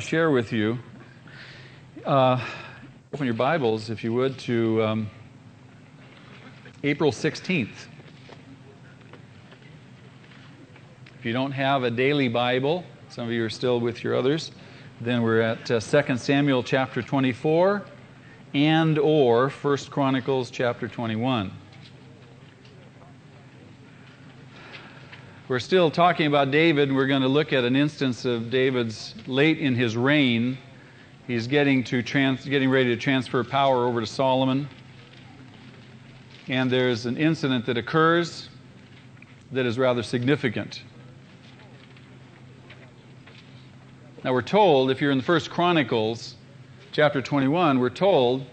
share with you. Uh, open your Bibles, if you would, to um, April 16th. If you don't have a daily Bible, some of you are still with your others, then we're at uh, 2 Samuel chapter 24 and or 1 Chronicles chapter 21. We're still talking about David. We're going to look at an instance of David's late in his reign. He's getting, to trans, getting ready to transfer power over to Solomon. And there's an incident that occurs that is rather significant. Now, we're told, if you're in the first Chronicles, chapter 21, we're told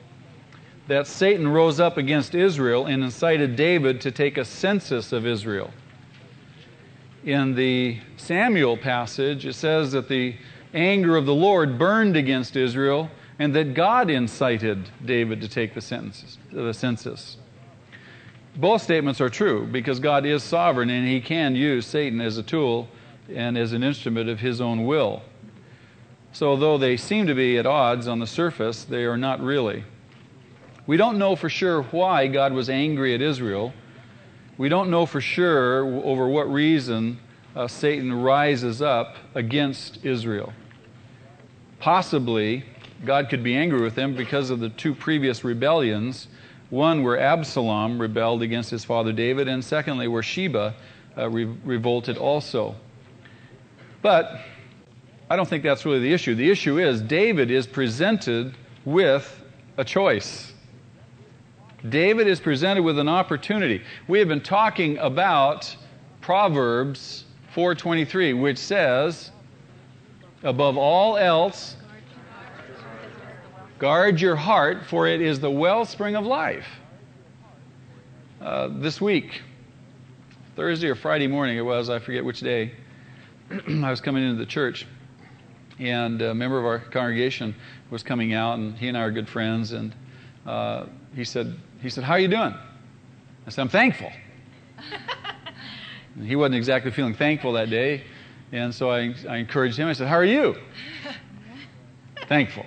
that Satan rose up against Israel and incited David to take a census of Israel in the Samuel passage, it says that the anger of the Lord burned against Israel and that God incited David to take the, census, the census. Both statements are true because God is sovereign and he can use Satan as a tool and as an instrument of his own will. So, though they seem to be at odds on the surface, they are not really. We don't know for sure why God was angry at Israel we don't know for sure over what reason uh, Satan rises up against Israel. Possibly, God could be angry with them because of the two previous rebellions. One where Absalom rebelled against his father David, and secondly, where Sheba uh, re- revolted also. But I don't think that's really the issue. The issue is David is presented with a choice. David is presented with an opportunity. We have been talking about Proverbs 4:23, which says, "Above all else, guard your heart, for it is the wellspring of life." Uh, this week, Thursday or Friday morning, it was, I forget which day, I was coming into the church, and a member of our congregation was coming out, and he and I are good friends, and uh, he said, he said, How are you doing? I said, I'm thankful. he wasn't exactly feeling thankful that day. And so I, I encouraged him. I said, How are you? thankful.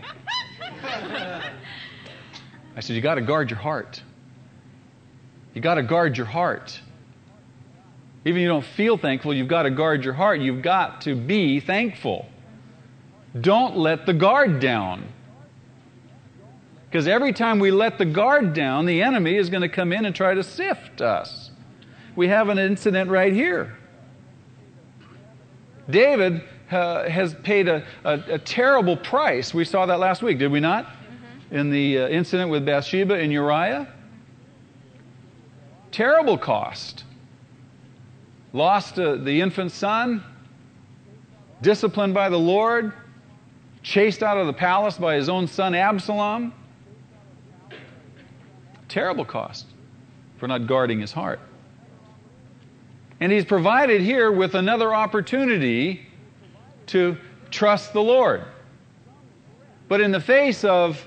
I said, You got to guard your heart. You got to guard your heart. Even if you don't feel thankful, you've got to guard your heart. You've got to be thankful. Don't let the guard down. Because every time we let the guard down, the enemy is going to come in and try to sift us. We have an incident right here. David uh, has paid a, a, a, terrible price. We saw that last week, did we not? Mm-hmm. In the uh, incident with Bathsheba and Uriah. Terrible cost. Lost uh, the infant son, disciplined by the Lord, chased out of the palace by his own son Absalom. Terrible cost for not guarding his heart. And he's provided here with another opportunity to trust the Lord. But in the face of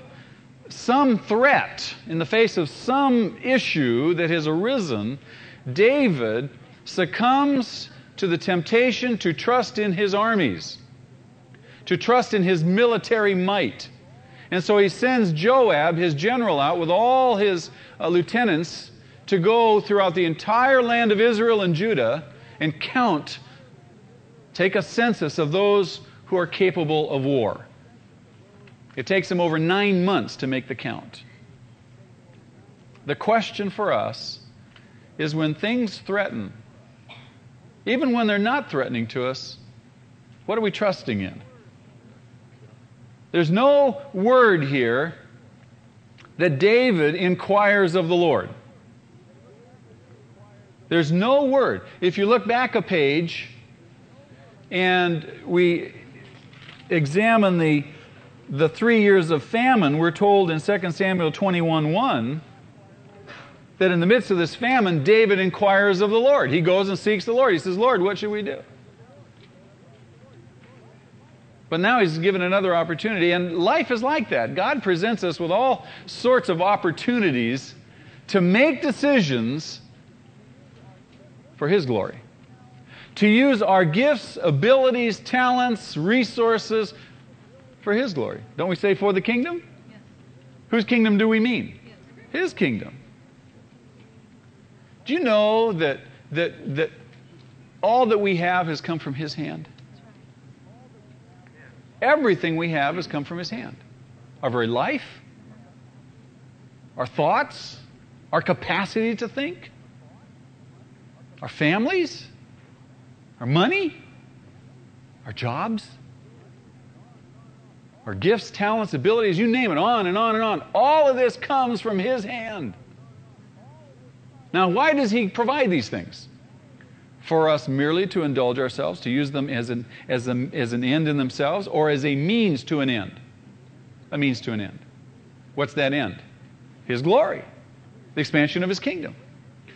some threat, in the face of some issue that has arisen, David succumbs to the temptation to trust in his armies, to trust in his military might. And so he sends Joab, his general, out with all his uh, lieutenants to go throughout the entire land of Israel and Judah and count, take a census of those who are capable of war. It takes them over nine months to make the count. The question for us is when things threaten, even when they're not threatening to us, what are we trusting in? There's no word here that David inquires of the Lord. There's no word. If you look back a page and we examine the, the three years of famine, we're told in 2 Samuel 21 1 that in the midst of this famine, David inquires of the Lord. He goes and seeks the Lord. He says, Lord, what should we do? But now he's given another opportunity, and life is like that. God presents us with all sorts of opportunities to make decisions for his glory. To use our gifts, abilities, talents, resources For His glory. Don't we say for the kingdom? Yes. Whose kingdom do we mean? Yes. His kingdom. Do you know that, that, that all that we have has come from His hand? Everything we have has come from His hand. Our very life, our thoughts, our capacity to think, our families, our money, our jobs, our gifts, talents, abilities, you name it, on and on and on. All of this comes from His hand. Now, why does He provide these things? For us merely to indulge ourselves, to use them as an, as, a, as an end in themselves, or as a means to an end? A means to an end. What's that end? His glory, the expansion of His kingdom.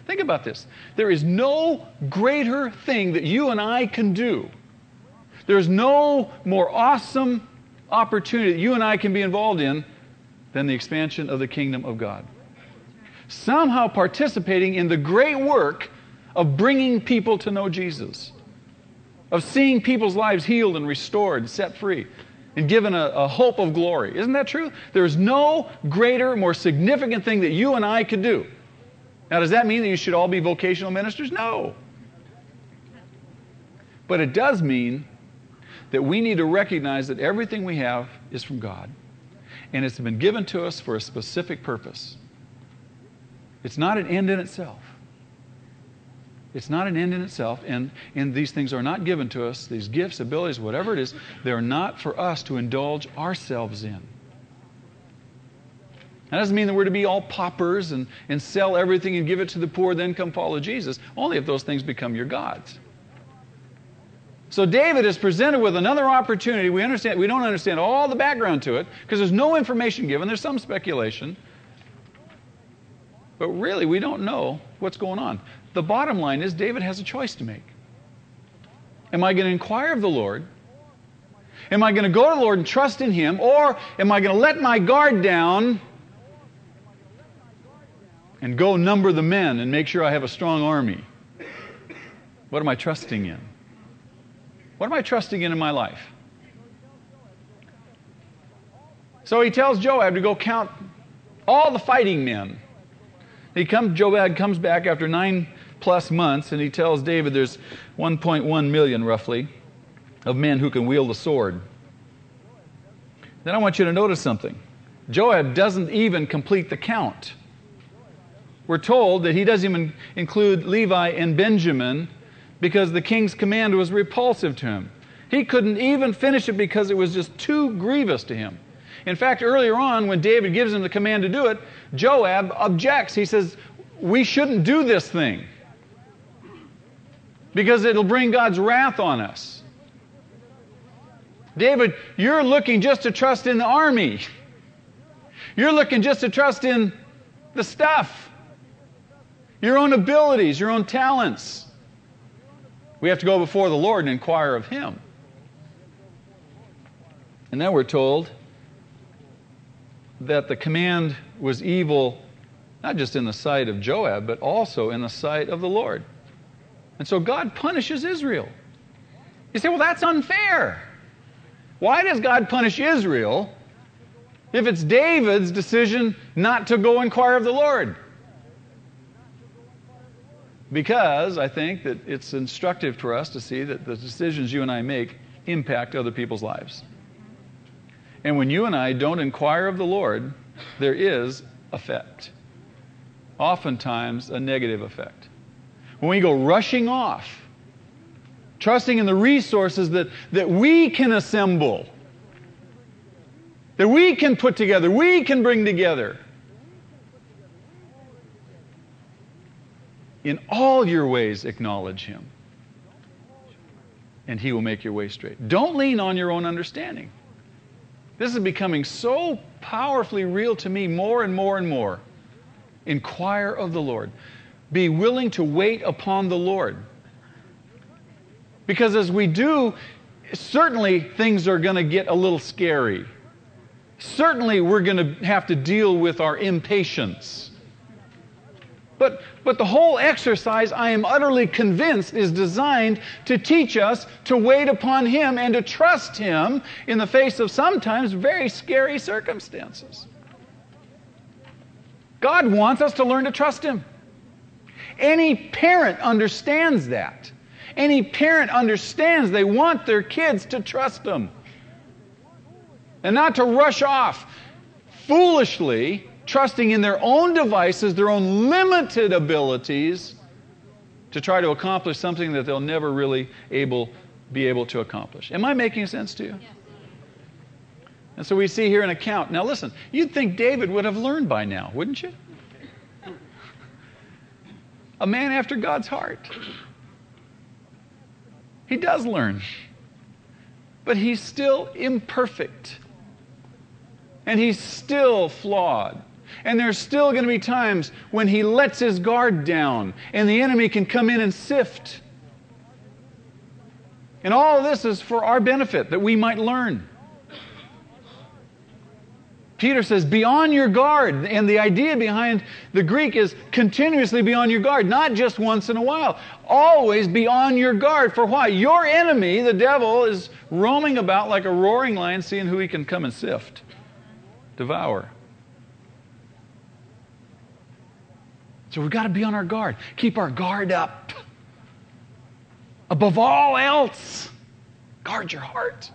Think about this. There is no greater thing that you and I can do. There's no more awesome opportunity that you and I can be involved in than the expansion of the kingdom of God. Somehow participating in the great work of bringing people to know Jesus, of seeing people's lives healed and restored, set free, and given a, a hope of glory. Isn't that true? There's no greater, more significant thing that you and I could do now, does that mean that you should all be vocational ministers? No. But it does mean that we need to recognize that everything we have is from God and it's been given to us for a specific purpose. It's not an end in itself. It's not an end in itself, and, and these things are not given to us, these gifts, abilities, whatever it is, they're not for us to indulge ourselves in. That doesn't mean that we're to be all paupers and, and sell everything and give it to the poor, then come follow Jesus, only if those things become your gods. So David is presented with another opportunity. We understand we don't understand all the background to it because there's no information given. There's some speculation. But really we don't know what's going on. The bottom line is David has a choice to make. Am I going to inquire of the Lord? Am I going to go to the Lord and trust in him or am I going to let my guard down and go number the men and make sure I have a strong army? What am I trusting in? What am I trusting in in my life? So he tells Joab to go count all the fighting men. He comes, Joab comes back after nine plus months and he tells David there's 1.1 million roughly of men who can wield a sword. Then I want you to notice something. Joab doesn't even complete the count we're told that he doesn't even include Levi and Benjamin because the king's command was repulsive to him. He couldn't even finish it because it was just too grievous to him. In fact, earlier on, when David gives him the command to do it, Joab objects. He says, We shouldn't do this thing because it'll bring God's wrath on us. David, you're looking just to trust in the army. You're looking just to trust in the stuff your own abilities, your own talents. We have to go before the Lord and inquire of Him. And then we're told that the command was evil, not just in the sight of Joab, but also in the sight of the Lord. And so God punishes Israel. You say, well, that's unfair. Why does God punish Israel if it's David's decision not to go inquire of the Lord? Because I think that it's instructive for us to see that the decisions you and I make impact other people's lives. And when you and I don't inquire of the Lord, there is effect. Oftentimes, a negative effect. When we go rushing off, trusting in the resources that, that we can assemble, that we can put together, we can bring together, In all your ways, acknowledge him, and he will make your way straight. Don't lean on your own understanding. This is becoming so powerfully real to me more and more and more. Inquire of the Lord. Be willing to wait upon the Lord. Because as we do, certainly things are going to get a little scary. Certainly we're going to have to deal with our impatience. But, but the whole exercise, I am utterly convinced, is designed to teach us to wait upon Him and to trust Him in the face of sometimes very scary circumstances. God wants us to learn to trust Him. Any parent understands that. Any parent understands they want their kids to trust them and not to rush off foolishly trusting in their own devices, their own limited abilities to try to accomplish something that they'll never really able, be able to accomplish. Am I making sense to you? And so we see here an account. Now listen, you'd think David would have learned by now, wouldn't you? A man after God's heart. He does learn. But he's still imperfect. And he's still flawed. And there's still going to be times when he lets his guard down and the enemy can come in and sift. And all of this is for our benefit, that we might learn. Peter says, be on your guard. And the idea behind the Greek is continuously be on your guard, not just once in a while. Always be on your guard. For why? Your enemy, the devil, is roaming about like a roaring lion, seeing who he can come and sift, devour. So we've got to be on our guard. Keep our guard up. Above all else, guard your heart.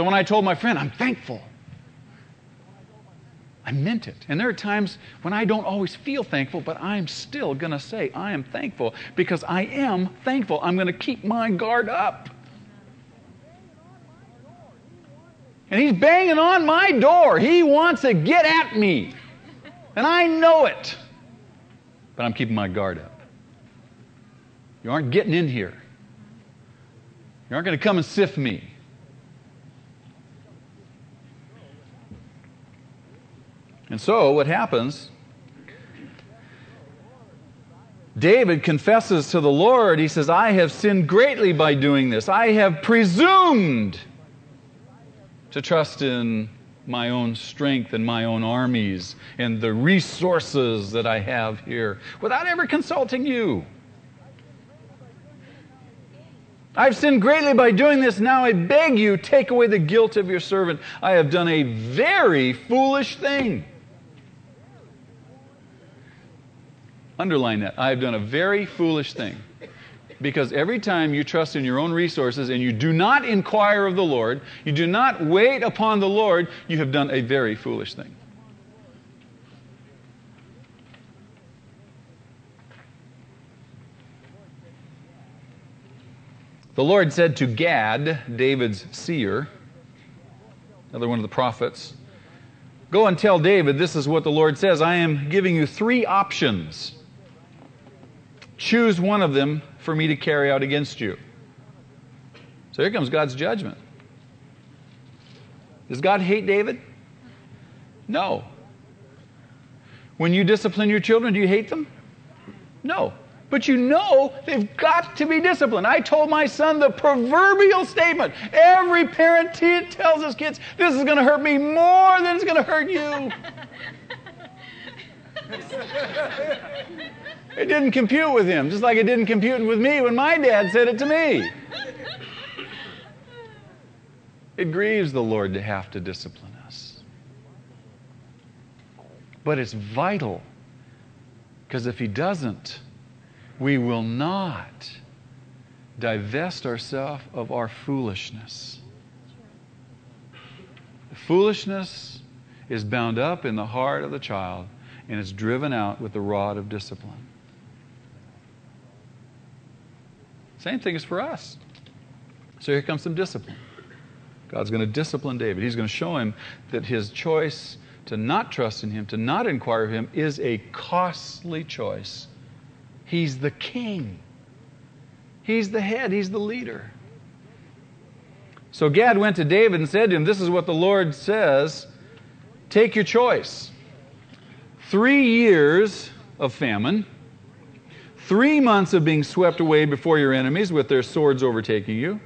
So when I told my friend, I'm thankful, I meant it. And there are times when I don't always feel thankful, but I'm still going to say, I am thankful because I am thankful. I'm going to keep my guard up. And he's banging on my door. He wants to get at me. And I know it. But I'm keeping my guard up. You aren't getting in here. You aren't going to come and sift me. And so, what happens? David confesses to the Lord, he says, I have sinned greatly by doing this. I have presumed to trust in my own strength and my own armies and the resources that I have here without ever consulting you. I've sinned greatly by doing this. Now I beg you, take away the guilt of your servant. I have done a very foolish thing. Underline that. I have done a very foolish thing. Because every time you trust in your own resources and you do not inquire of the Lord, you do not wait upon the Lord, you have done a very foolish thing. The Lord said to Gad, David's seer, another one of the prophets, Go and tell David, this is what the Lord says. I am giving you three options. Choose one of them for me to carry out against you. So here comes God's judgment. Does God hate David? No. When you discipline your children, do you hate them? No. But you know they've got to be disciplined. I told my son the proverbial statement. Every parent t- tells his kids, This is going to hurt me more than it's going to hurt you. It didn't compute with him, just like it didn't compute with me when my dad said it to me. It grieves the Lord to have to discipline us. But it's vital because if He doesn't, we will not divest ourselves of our foolishness. The foolishness is bound up in the heart of the child and is driven out with the rod of discipline. Same thing is for us. So here comes some discipline. God's going to discipline David. He's going to show him that his choice to not trust in him, to not inquire of him, is a costly choice. He's the king, he's the head, he's the leader. So Gad went to David and said to him, This is what the Lord says take your choice. Three years of famine Three months of being swept away before your enemies with their swords overtaking you,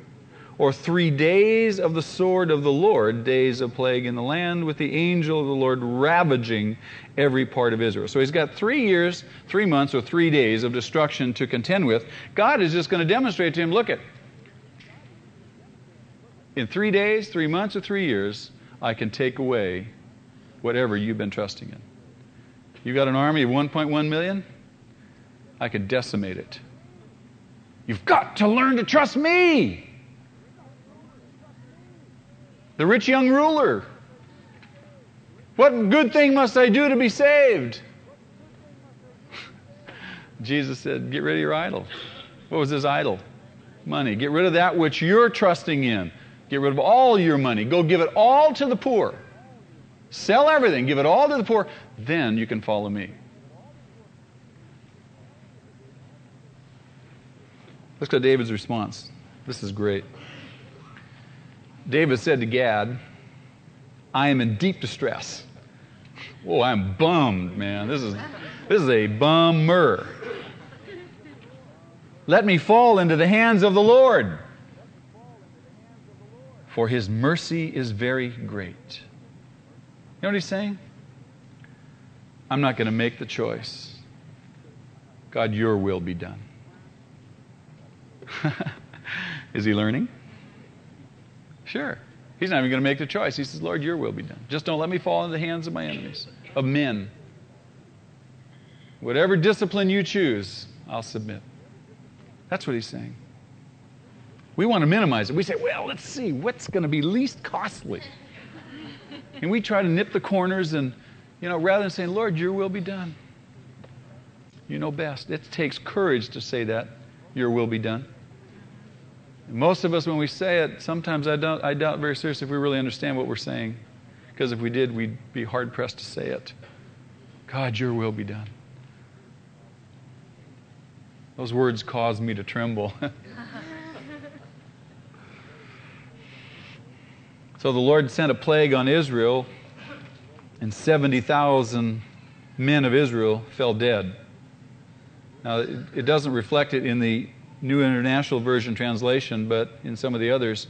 or three days of the sword of the Lord, days of plague in the land, with the angel of the Lord ravaging every part of Israel. So he's got three years, three months, or three days of destruction to contend with. God is just going to demonstrate to him look at, in three days, three months, or three years, I can take away whatever you've been trusting in. You've got an army of 1.1 million? I could decimate it. You've got to learn to trust me. The rich young ruler. What good thing must I do to be saved? Jesus said, Get rid of your idol. What was his idol? Money. Get rid of that which you're trusting in. Get rid of all your money. Go give it all to the poor. Sell everything, give it all to the poor. Then you can follow me. Let's go to David's response. This is great. David said to Gad, I am in deep distress. Oh, I'm bummed, man. This is, this is a bummer. Let me fall into the hands of the Lord, for his mercy is very great. You know what he's saying? I'm not going to make the choice. God, your will be done. is he learning? Sure. He's not even going to make the choice. He says, Lord, your will be done. Just don't let me fall into the hands of my enemies, of men. Whatever discipline you choose, I'll submit. That's what he's saying. We want to minimize it. We say, well, let's see, what's going to be least costly? And we try to nip the corners and, you know, rather than saying, Lord, your will be done. You know best. It takes courage to say that, your will be done. Most of us, when we say it, sometimes I, don't, I doubt very seriously if we really understand what we're saying. Because if we did, we'd be hard pressed to say it. God, your will be done. Those words caused me to tremble. so the Lord sent a plague on Israel, and 70,000 men of Israel fell dead. Now, it, it doesn't reflect it in the New International Version translation, but in some of the others,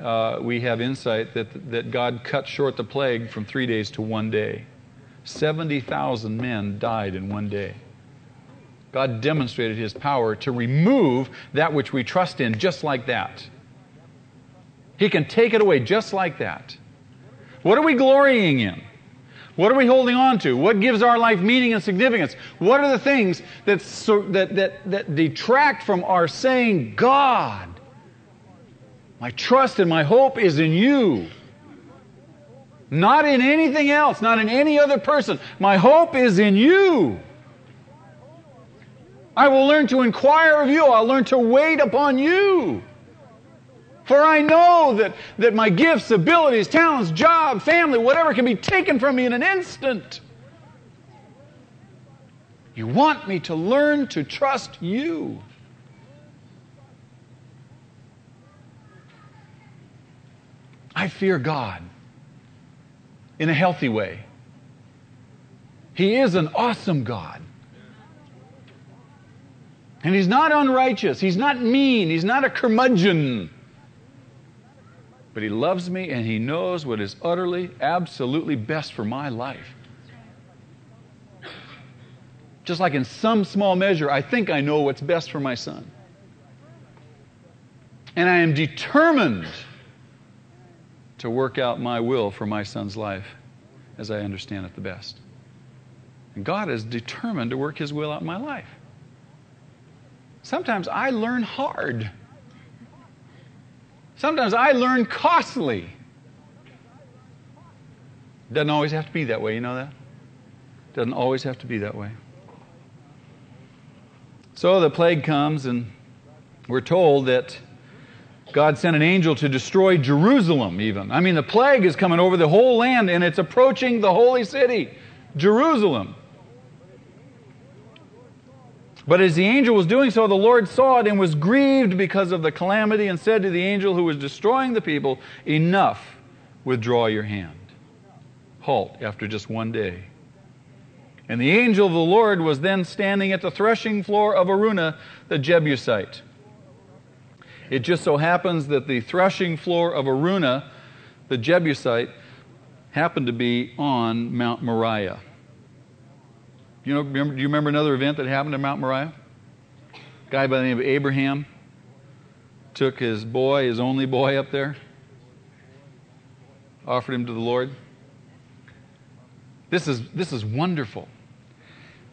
uh, we have insight that, that God cut short the plague from three days to one day. 70,000 men died in one day. God demonstrated his power to remove that which we trust in just like that. He can take it away just like that. What are we glorying in? What are we holding on to? What gives our life meaning and significance? What are the things that, so, that, that, that detract from our saying, God, my trust and my hope is in you? Not in anything else, not in any other person. My hope is in you. I will learn to inquire of you. I'll learn to wait upon you. For I know that, that my gifts, abilities, talents, job, family, whatever can be taken from me in an instant. You want me to learn to trust you. I fear God in a healthy way. He is an awesome God. And He's not unrighteous. He's not mean. He's not a curmudgeon. But He loves me and He knows what is utterly, absolutely best for my life. Just like in some small measure, I think I know what's best for my son. And I am determined to work out my will for my son's life as I understand it the best. And God is determined to work His will out in my life. Sometimes I learn hard. Sometimes I learn costly. Doesn't always have to be that way, you know that? Doesn't always have to be that way. So the plague comes, and we're told that God sent an angel to destroy Jerusalem, even. I mean, the plague is coming over the whole land, and it's approaching the holy city, Jerusalem. But as the angel was doing so, the Lord saw it and was grieved because of the calamity and said to the angel who was destroying the people, Enough, withdraw your hand. Halt after just one day. And the angel of the Lord was then standing at the threshing floor of Araunah, the Jebusite. It just so happens that the threshing floor of Araunah, the Jebusite, happened to be on Mount Moriah. You know, remember, do you remember another event that happened at Mount Moriah? A guy by the name of Abraham took his boy, his only boy, up there, offered him to the Lord. This is, this is wonderful.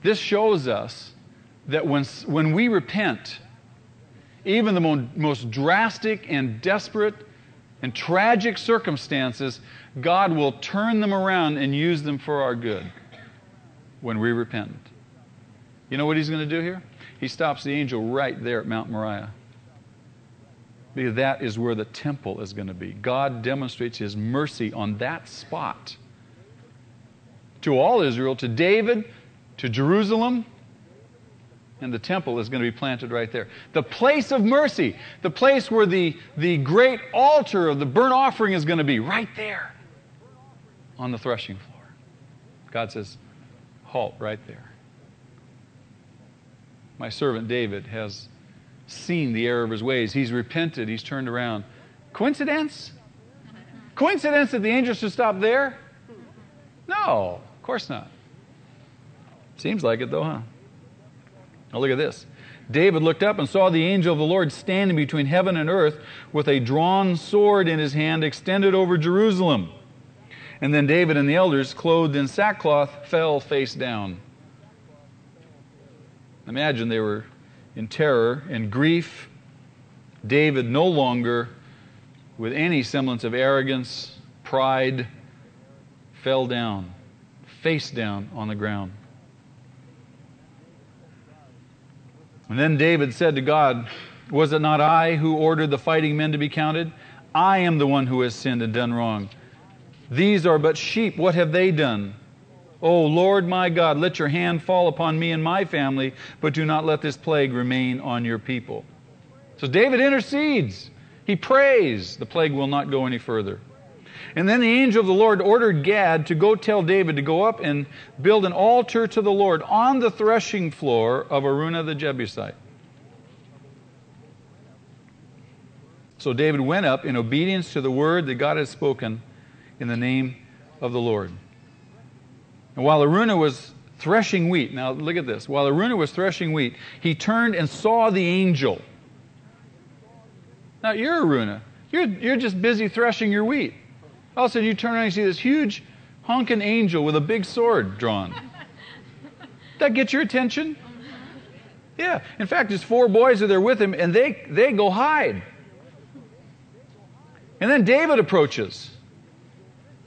This shows us that when, when we repent, even the mo- most drastic and desperate and tragic circumstances, God will turn them around and use them for our good when we repent. You know what he's going to do here? He stops the angel right there at Mount Moriah. Because that is where the temple is going to be. God demonstrates his mercy on that spot to all Israel, to David, to Jerusalem, and the temple is going to be planted right there. The place of mercy, the place where the, the great altar of the burnt offering is going to be, right there on the threshing floor. God says, halt right there. My servant David has seen the error of his ways. He's repented, he's turned around. Coincidence? Coincidence that the angel should stop there? No, of course not. Seems like it though, huh? Now look at this. David looked up and saw the angel of the Lord standing between heaven and earth with a drawn sword in his hand extended over Jerusalem. And then David and the elders, clothed in sackcloth, fell face down. Imagine they were in terror and grief. David, no longer with any semblance of arrogance, pride, fell down, face down on the ground. And then David said to God, Was it not I who ordered the fighting men to be counted? I am the one who has sinned and done wrong. These are but sheep. What have they done? O Lord my God, let your hand fall upon me and my family, but do not let this plague remain on your people. So David intercedes. He prays. The plague will not go any further. And then the angel of the Lord ordered Gad to go tell David to go up and build an altar to the Lord on the threshing floor of Araunah the Jebusite. So David went up in obedience to the word that God had spoken in the name of the Lord. And while Araunah was threshing wheat, now look at this. While Araunah was threshing wheat, he turned and saw the angel. Now you're Araunah. You're, you're just busy threshing your wheat. All of a sudden you turn around and you see this huge honking angel with a big sword drawn. that gets your attention? Yeah. In fact, his four boys are there with him and they, they go hide. And then David approaches.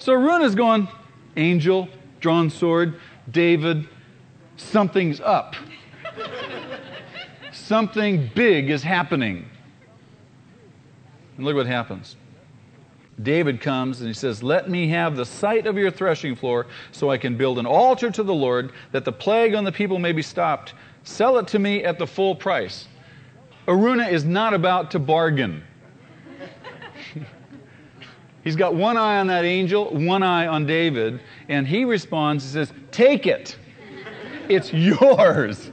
So Araunah's going, angel, drawn sword, David, something's up. Something big is happening. And look what happens. David comes and he says, Let me have the site of your threshing floor so I can build an altar to the Lord that the plague on the people may be stopped. Sell it to me at the full price. Araunah is not about to bargain. He's got one eye on that angel, one eye on David, and he responds and says, Take it. It's yours.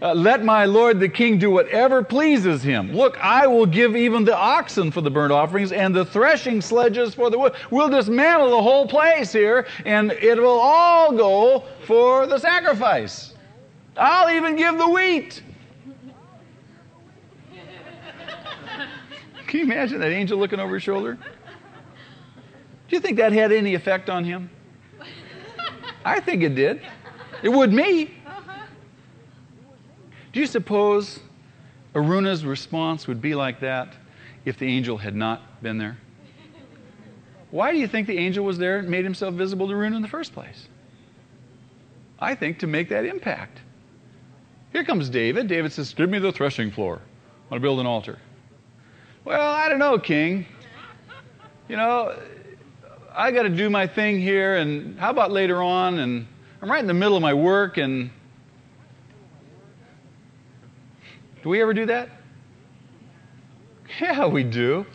Uh, let my lord the king do whatever pleases him. Look, I will give even the oxen for the burnt offerings and the threshing sledges for the wood. We'll dismantle the whole place here, and it will all go for the sacrifice. I'll even give the wheat. Can you imagine that angel looking over his shoulder? Do you think that had any effect on him? I think it did. It would me. Do you suppose Araunah's response would be like that if the angel had not been there? Why do you think the angel was there and made himself visible to Araunah in the first place? I think to make that impact. Here comes David. David says, Give me the threshing floor. I want to build an altar. Well, I don't know, King. You know, I got to do my thing here, and how about later on? And I'm right in the middle of my work, and do we ever do that? Yeah, we do.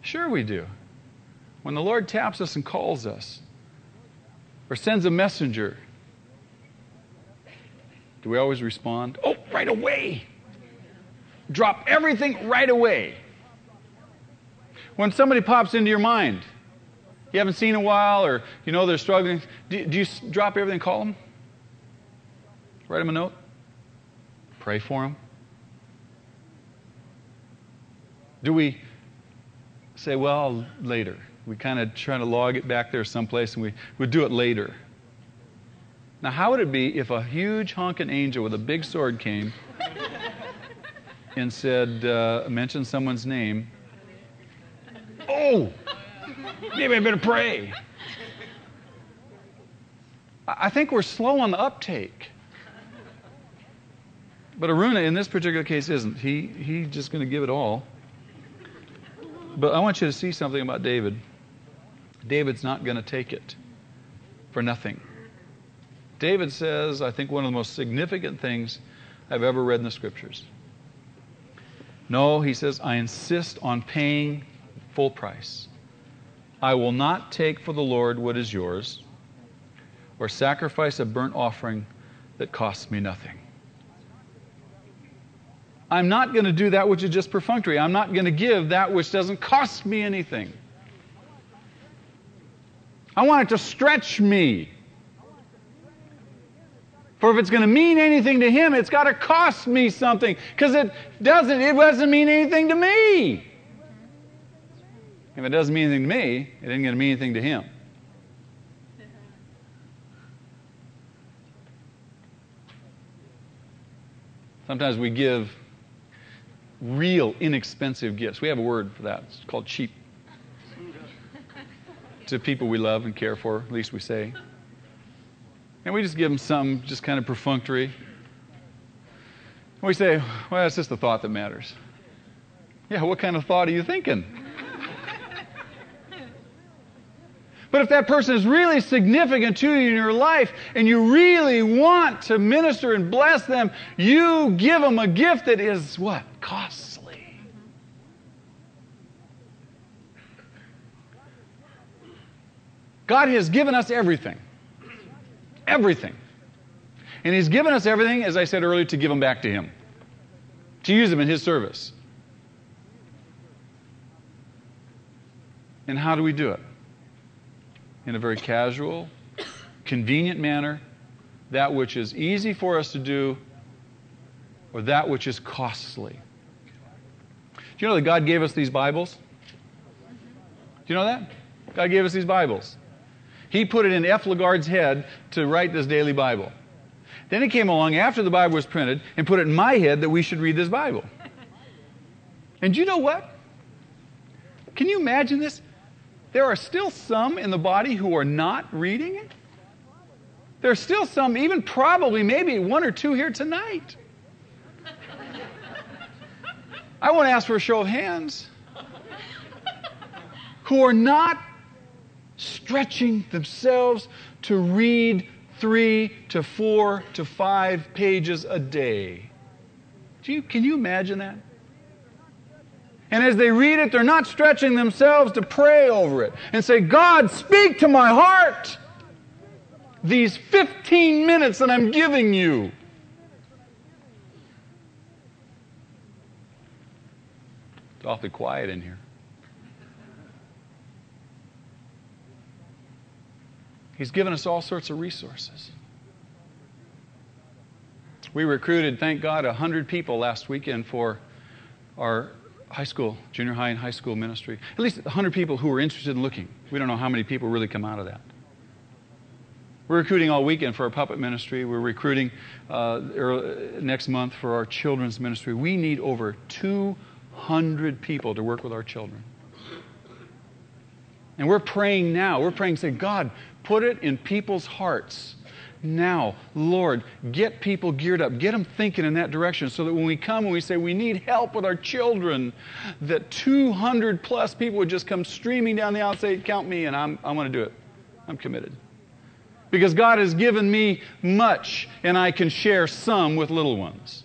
Sure, we do. When the Lord taps us and calls us, or sends a messenger, do we always respond? Oh, right away. Drop everything right away. When somebody pops into your mind, you haven't seen in a while, or you know they're struggling, do, do you drop everything, call them? Write them a note? Pray for them? Do we say, well, later? We kind of try to log it back there someplace and we would do it later. Now, how would it be if a huge honking angel with a big sword came and said, uh, someone's name? Oh, maybe I better pray. I think we're slow on the uptake. But Araunah, in this particular case, isn't. He, he's just going to give it all. But I want you to see something about David. David's not going to take it for nothing. David says, I think, one of the most significant things I've ever read in the scriptures. No, he says, I insist on paying full price. I will not take for the Lord what is yours, or sacrifice a burnt offering that costs me nothing. I'm not going to do that which is just perfunctory. I'm not going to give that which doesn't cost me anything. I want it to stretch me. For if it's going to mean anything to him, it's got to cost me something. Because it doesn't, it doesn't mean anything to me. If it doesn't mean anything to me, it ain't going to mean anything to him. Sometimes we give real inexpensive gifts. We have a word for that. It's called cheap. to people we love and care for, at least we say. And we just give them some just kind of perfunctory. And we say, well, it's just the thought that matters. Yeah, what kind of thought are you thinking? But if that person is really significant to you in your life and you really want to minister and bless them, you give them a gift that is what? Costly. God has given us everything. Everything. And He's given us everything, as I said earlier, to give them back to Him, to use them in His service. And how do we do it? in a very casual, convenient manner, that which is easy for us to do, or that which is costly. Do you know that God gave us these Bibles? Do you know that? God gave us these Bibles. He put it in F. LaGard's head to write this daily Bible. Then he came along after the Bible was printed and put it in my head that we should read this Bible. And you know what? Can you imagine this? There are still some in the body who are not reading it. There are still some, even probably maybe one or two here tonight. I want to ask for a show of hands who are not stretching themselves to read three to four to five pages a day. You, can you imagine that? And as they read it, they're not stretching themselves to pray over it and say, God, speak to my heart. These 15 minutes that I'm giving you. It's awfully quiet in here. He's given us all sorts of resources. We recruited, thank God, 100 people last weekend for our high school, junior high and high school ministry. At least 100 people who were interested in looking. We don't know how many people really come out of that. We're recruiting all weekend for our puppet ministry. We're recruiting uh, early, next month for our children's ministry. We need over 200 people to work with our children. And we're praying now. We're praying, say, God, put it in people's hearts now. Lord, get people geared up, get them thinking in that direction so that when we come and we say we need help with our children, that 200 plus people would just come streaming down the aisle and say, Count me, and I'm, I'm going to do it. I'm committed. Because God has given me much, and I can share some with little ones.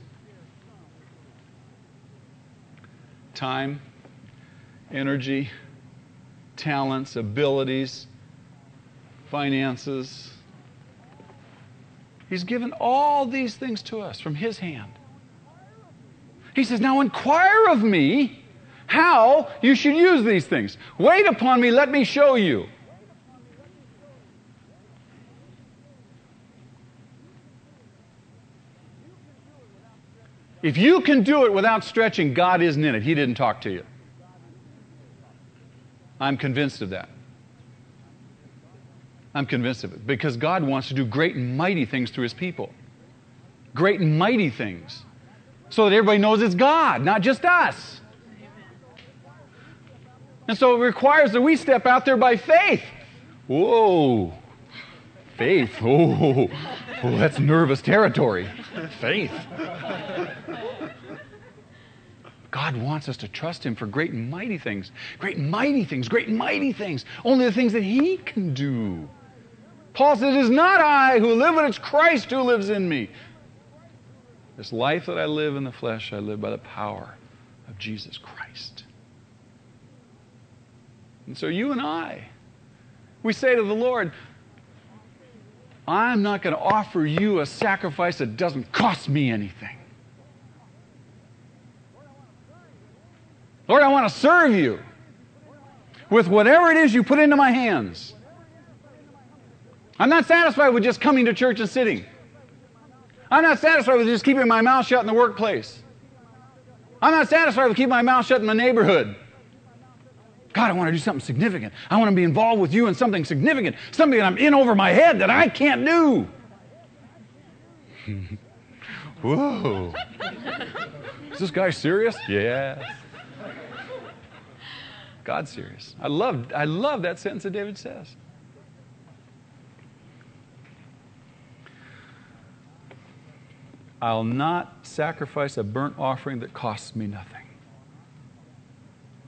Time, energy, talents, abilities, finances He's given all these things to us from His hand. He says, Now inquire of me how you should use these things. Wait upon me, let me show you. If you can do it without stretching, God isn't in it. He didn't talk to you. I'm convinced of that. I'm convinced of it because God wants to do great and mighty things through his people. Great and mighty things. So that everybody knows it's God, not just us. And so it requires that we step out there by faith. Whoa. Faith. Oh, oh that's nervous territory. Faith. God wants us to trust Him for great and mighty things. Great and mighty things. Great and mighty things. Only the things that He can do. Paul said, It is not I who live, but it's Christ who lives in me. This life that I live in the flesh, I live by the power of Jesus Christ. And so you and I, we say to the Lord, I'm not going to offer you a sacrifice that doesn't cost me anything. Lord, I want to serve you with whatever it is you put into my hands. I'm not satisfied with just coming to church and sitting. I'm not satisfied with just keeping my mouth shut in the workplace. I'm not satisfied with keeping my mouth shut in my neighborhood. God, I want to do something significant. I want to be involved with you in something significant, something that I'm in over my head that I can't do. Whoa. Is this guy serious? Yes. God's serious. I love, I love that sentence that David says. I'll not sacrifice a burnt offering that costs me nothing.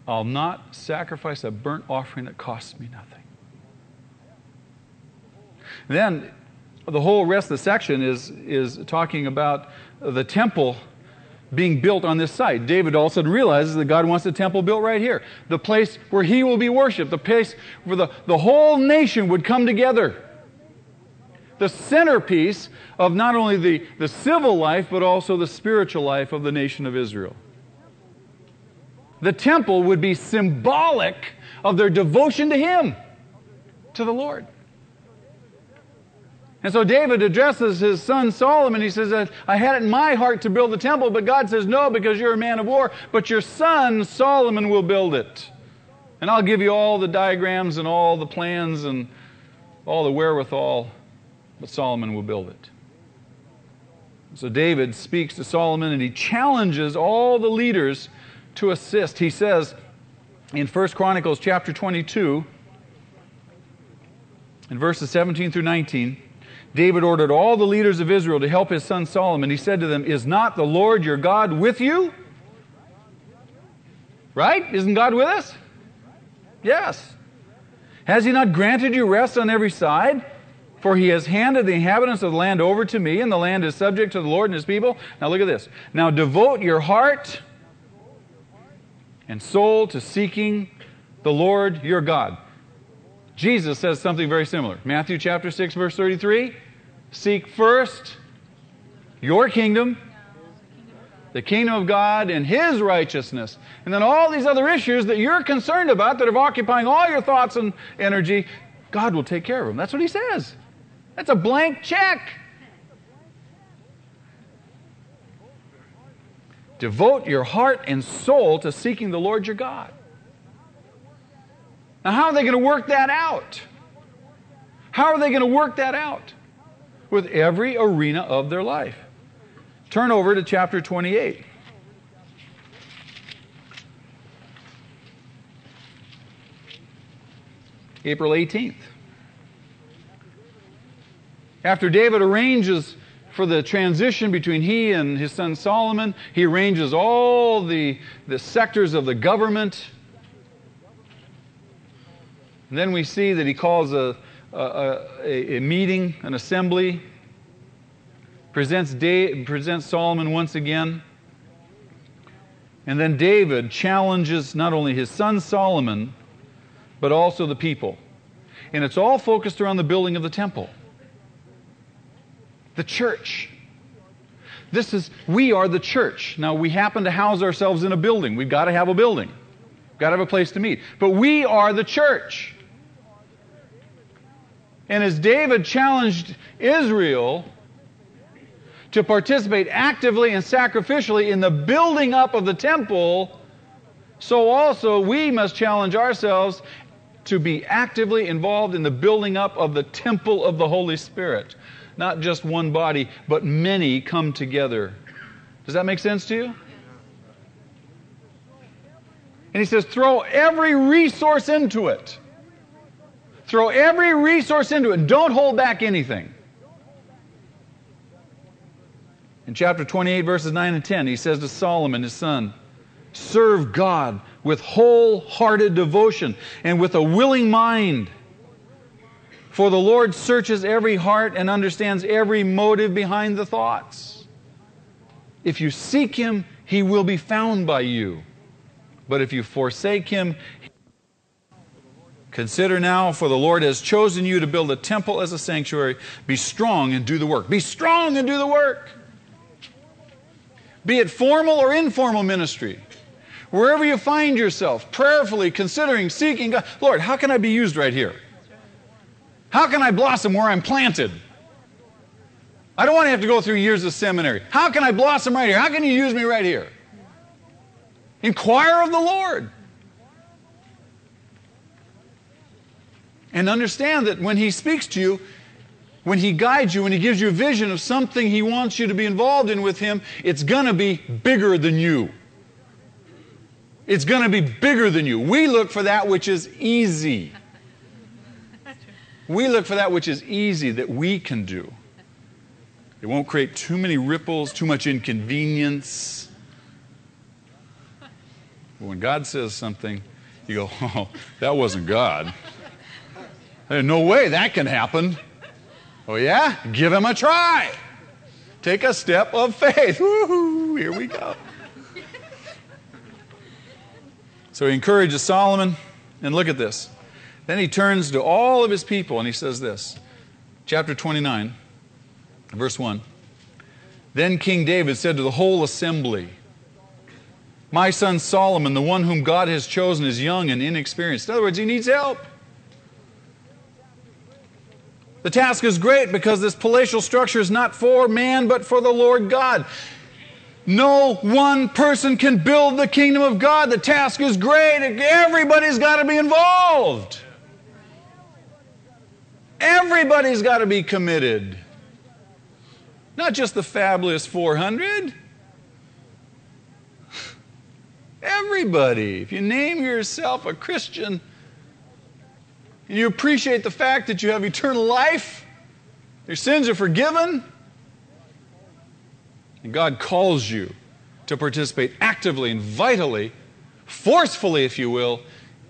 I'll not sacrifice a burnt offering that costs me nothing. Then the whole rest of the section is, is talking about the temple being built on this site. David all of a sudden realizes that God wants the temple built right here, the place where he will be worshiped, the place where the, the whole nation would come together. The centerpiece of not only the, the civil life, but also the spiritual life of the nation of Israel. The temple would be symbolic of their devotion to him, to the Lord. And so David addresses his son Solomon. He says, I had it in my heart to build the temple, but God says, No, because you're a man of war, but your son Solomon will build it. And I'll give you all the diagrams and all the plans and all the wherewithal, but Solomon will build it. So David speaks to Solomon and he challenges all the leaders to assist. He says in 1 Chronicles chapter 22, in verses 17 through 19, David ordered all the leaders of Israel to help his son Solomon. He said to them, Is not the Lord your God with you? Right? Isn't God with us? Yes. Has he not granted you rest on every side? For he has handed the inhabitants of the land over to me, and the land is subject to the Lord and his people. Now look at this. Now devote your heart and soul to seeking the Lord your God. Jesus says something very similar. Matthew chapter 6 verse 33, seek first your kingdom, the kingdom of God and his righteousness. And then all these other issues that you're concerned about that are occupying all your thoughts and energy, God will take care of them. That's what he says. That's a blank check. Devote your heart and soul to seeking the Lord your God. Now, how are they going to work that out? How are they going to work that out? With every arena of their life. Turn over to chapter 28. April 18th. After David arranges for the transition between he and his son Solomon, he arranges all the, the sectors of the government and then we see that he calls a, a, a, meeting, an assembly, presents, da- presents Solomon once again. And then David challenges not only his son Solomon, but also the people. And it's all focused around the building of the temple, the church. this is, we are the church. Now, we happen to house ourselves in a building. We've got to have a building, We've got to have a place to meet. But we are the church. And as David challenged Israel to participate actively and sacrificially in the building up of the temple, so also we must challenge ourselves to be actively involved in the building up of the temple of the Holy Spirit. Not just one body, but many come together. Does that make sense to you? And he says, throw every resource into it. Throw every resource into it. Don't hold back anything. In chapter 28, verses 9 and 10, he says to Solomon, his son, Serve God with wholehearted devotion and with a willing mind. For the Lord searches every heart and understands every motive behind the thoughts. If you seek him, he will be found by you. But if you forsake him, Consider now, for the Lord has chosen you to build a temple as a sanctuary. Be strong and do the work. Be strong and do the work. Be it formal or informal ministry. Wherever you find yourself, prayerfully considering, seeking God, Lord, how can I be used right here? How can I blossom where I'm planted? I don't want to have to go through years of seminary. How can I blossom right here? How can you use me right here? Inquire of the Lord. And understand that when He speaks to you, when He guides you, when He gives you a vision of something He wants you to be involved in with Him, it's going to be bigger than you. It's going to be bigger than you. We look for that which is easy. We look for that which is easy that we can do. It won't create too many ripples, too much inconvenience. But When God says something, you go, oh, that wasn't God. There's no way that can happen. Oh, yeah? Give him a try. Take a step of faith. Woo-hoo, here we go. So he encourages Solomon, and look at this. Then he turns to all of his people and he says this. Chapter 29, verse 1. Then King David said to the whole assembly, My son Solomon, the one whom God has chosen, is young and inexperienced. In other words, he needs help. The task is great because this palatial structure is not for man, but for the Lord God. No one person can build the kingdom of God. The task is great. Everybody's got to be involved. Everybody's got to be committed. Not just the fabulous 400. Everybody. If you name yourself a Christian, and you appreciate the fact that you have eternal life, your sins are forgiven, and God calls you to participate actively and vitally, forcefully, if you will,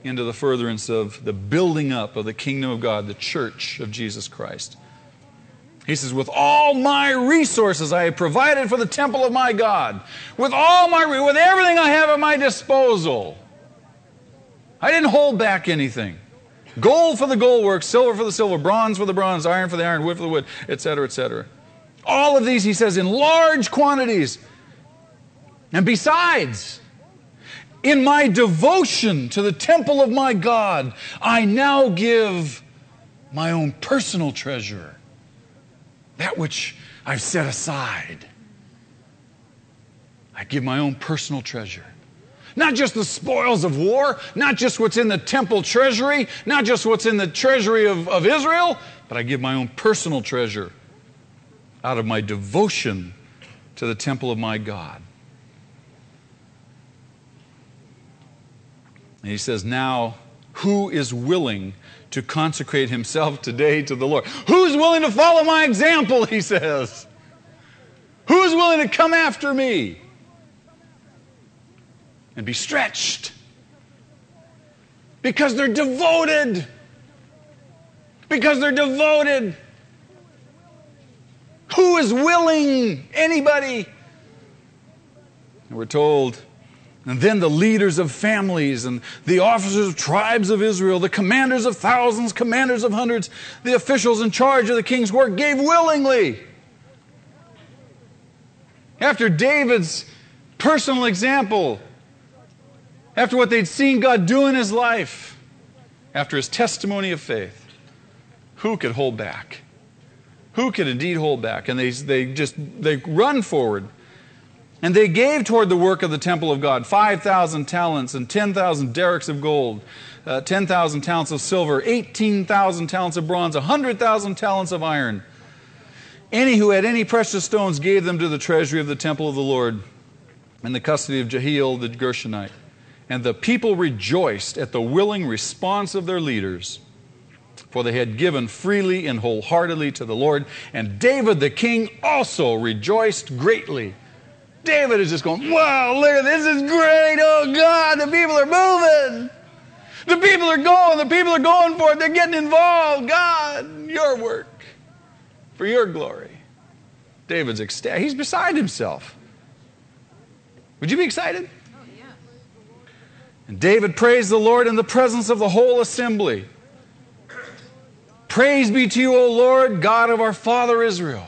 into the furtherance of the building up of the kingdom of God, the church of Jesus Christ. He says, With all my resources I have provided for the temple of my God. With all my, with everything I have at my disposal. I didn't hold back anything. Gold for the gold work, silver for the silver, bronze for the bronze, iron for the iron, wood for the wood, etc., etc. All of these, he says, in large quantities. And besides, in my devotion to the temple of my God, I now give my own personal treasure, that which I've set aside. I give my own personal treasure. Not just the spoils of war, not just what's in the temple treasury, not just what's in the treasury of, of Israel, but I give my own personal treasure out of my devotion to the temple of my God. And he says, Now, who is willing to consecrate himself today to the Lord? Who's willing to follow my example? He says. Who's willing to come after me? and be stretched because they're devoted. Because they're devoted. Who is willing? Anybody? And we're told, and then the leaders of families and the officers of tribes of Israel, the commanders of thousands, commanders of hundreds, the officials in charge of the king's work gave willingly. After David's personal example, after what they'd seen God do in his life, after his testimony of faith, who could hold back? Who could indeed hold back? And they, they just they run forward. And they gave toward the work of the temple of God 5,000 talents and 10,000 darics of gold, uh, 10,000 talents of silver, 18,000 talents of bronze, 100,000 talents of iron. Any who had any precious stones gave them to the treasury of the temple of the Lord in the custody of Jehiel the Gershonite. And the people rejoiced at the willing response of their leaders, for they had given freely and wholeheartedly to the Lord. And David the king also rejoiced greatly. David is just going, Wow, look at this, is great. Oh God, the people are moving. The people are going, the people are going for it, they're getting involved. God, your work for your glory. David's ecstatic. He's beside himself. Would you be excited? Oh, yes. And David praised the Lord in the presence of the whole assembly. Praise be to you, O Lord, God of our father Israel.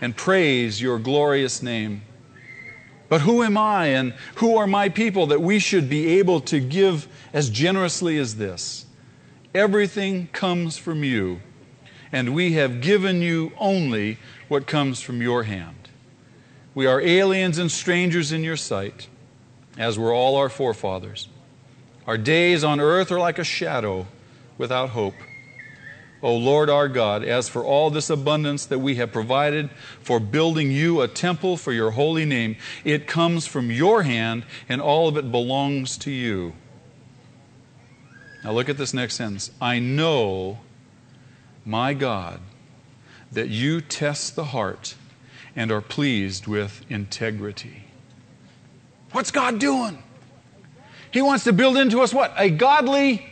and praise your glorious name. But who am I and who are my people that we should be able to give as generously as this? Everything comes from you and we have given you only what comes from your hand. We are aliens and strangers in your sight, as were all our forefathers. Our days on earth are like a shadow without hope. O Lord our God, as for all this abundance that we have provided for building you a temple for your holy name, it comes from your hand, and all of it belongs to you. Now look at this next sentence. I know my God, that you test the heart and are pleased with integrity. What's God doing? He wants to build into us what? A godly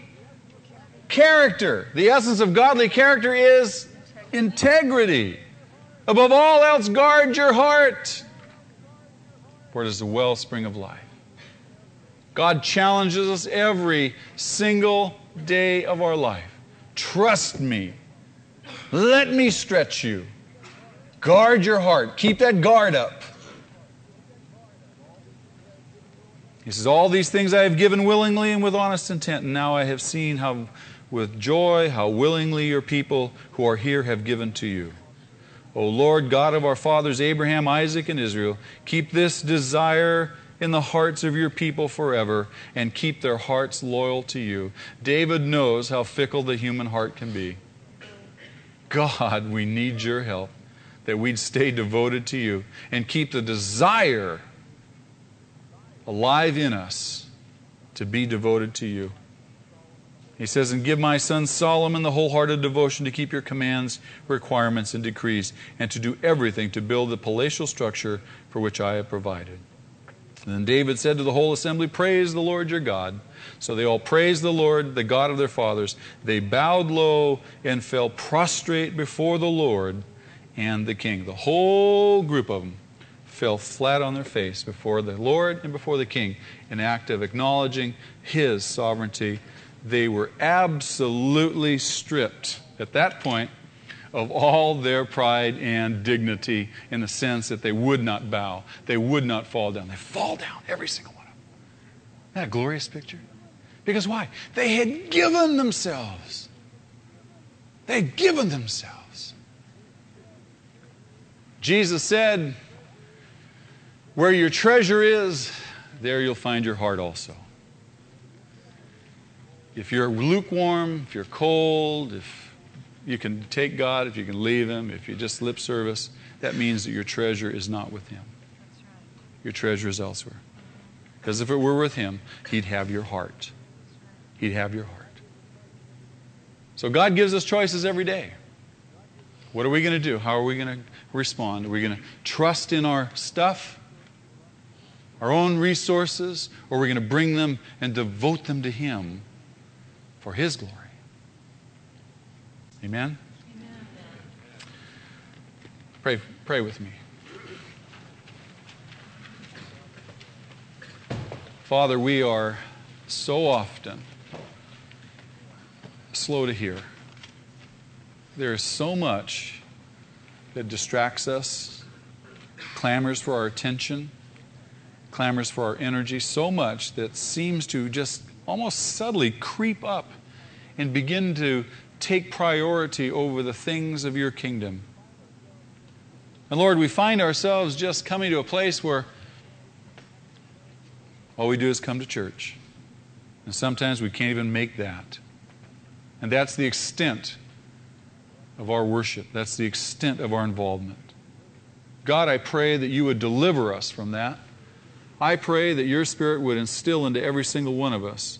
character. The essence of godly character is integrity. Above all else, guard your heart, for it is the wellspring of life. God challenges us every single day of our life. Trust me let me stretch you. Guard your heart. Keep that guard up. He says, All these things I have given willingly and with honest intent, and now I have seen how with joy how willingly your people who are here have given to you. O Lord God of our fathers Abraham, Isaac, and Israel, keep this desire in the hearts of your people forever and keep their hearts loyal to you. David knows how fickle the human heart can be. God, we need your help, that we'd stay devoted to you and keep the desire alive in us to be devoted to you. He says, And give my son Solomon the wholehearted devotion to keep your commands, requirements, and decrees, and to do everything to build the palatial structure for which I have provided. And then David said to the whole assembly, Praise the Lord your God. So they all praised the Lord, the God of their fathers. They bowed low and fell prostrate before the Lord and the king. The whole group of them fell flat on their face before the Lord and before the king, an act of acknowledging his sovereignty. They were absolutely stripped at that point of all their pride and dignity in the sense that they would not bow, they would not fall down. They fall down, every single one of them. Isn't that a glorious picture? Because why? They had given themselves. They had given themselves. Jesus said, Where your treasure is, there you'll find your heart also. If you're lukewarm, if you're cold, if you can take God, if you can leave Him, if you just lip service, that means that your treasure is not with Him. Your treasure is elsewhere. Because if it were with Him, He'd have your heart. He'd have your heart. So God gives us choices every day. What are we going to do? How are we going to respond? Are we going to trust in our stuff, our own resources, or are we going to bring them and devote them to Him for His glory? Amen? Amen. Pray, pray with me. Father, we are so often slow to hear. There is so much that distracts us, clamors for our attention, clamors for our energy, so much that seems to just almost subtly creep up and begin to take priority over the things of your kingdom. And Lord, we find ourselves just coming to a place where all we do is come to church. And sometimes we can't even make that. And that's the extent of our worship. That's the extent of our involvement. God, I pray that you would deliver us from that. I pray that your Spirit would instill into every single one of us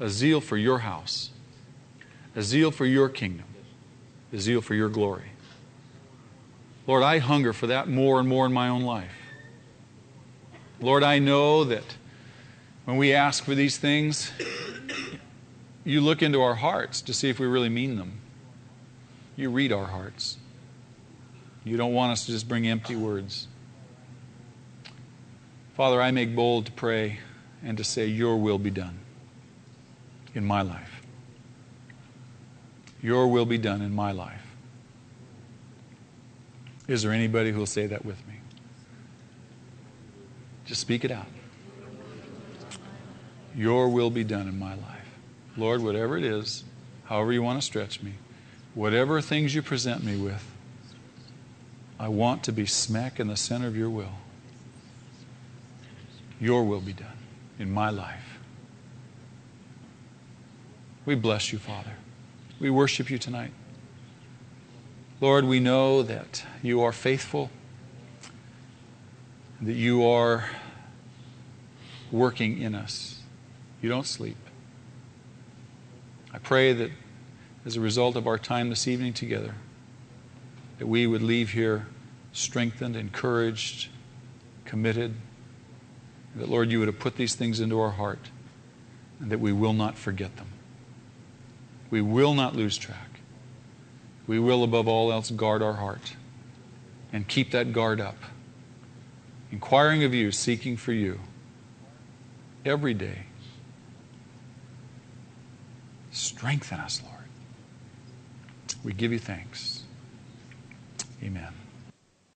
a zeal for your house, a zeal for your kingdom, a zeal for your glory. Lord, I hunger for that more and more in my own life. Lord, I know that when we ask for these things, you look into our hearts to see if we really mean them. You read our hearts. You don't want us to just bring empty words. Father, I make bold to pray and to say, Your will be done in my life. Your will be done in my life. Is there anybody who will say that with me? Just speak it out. Your will be done in my life. Lord, whatever it is, however you want to stretch me, whatever things you present me with, I want to be smack in the center of your will. Your will be done in my life. We bless you, Father. We worship you tonight. Lord, we know that you are faithful, that you are working in us. You don't sleep. I pray that as a result of our time this evening together, that we would leave here strengthened, encouraged, committed, that, Lord, you would have put these things into our heart, and that we will not forget them. We will not lose track. We will, above all else, guard our heart and keep that guard up, inquiring of you, seeking for you every day Strengthen us, Lord. We give you thanks. Amen.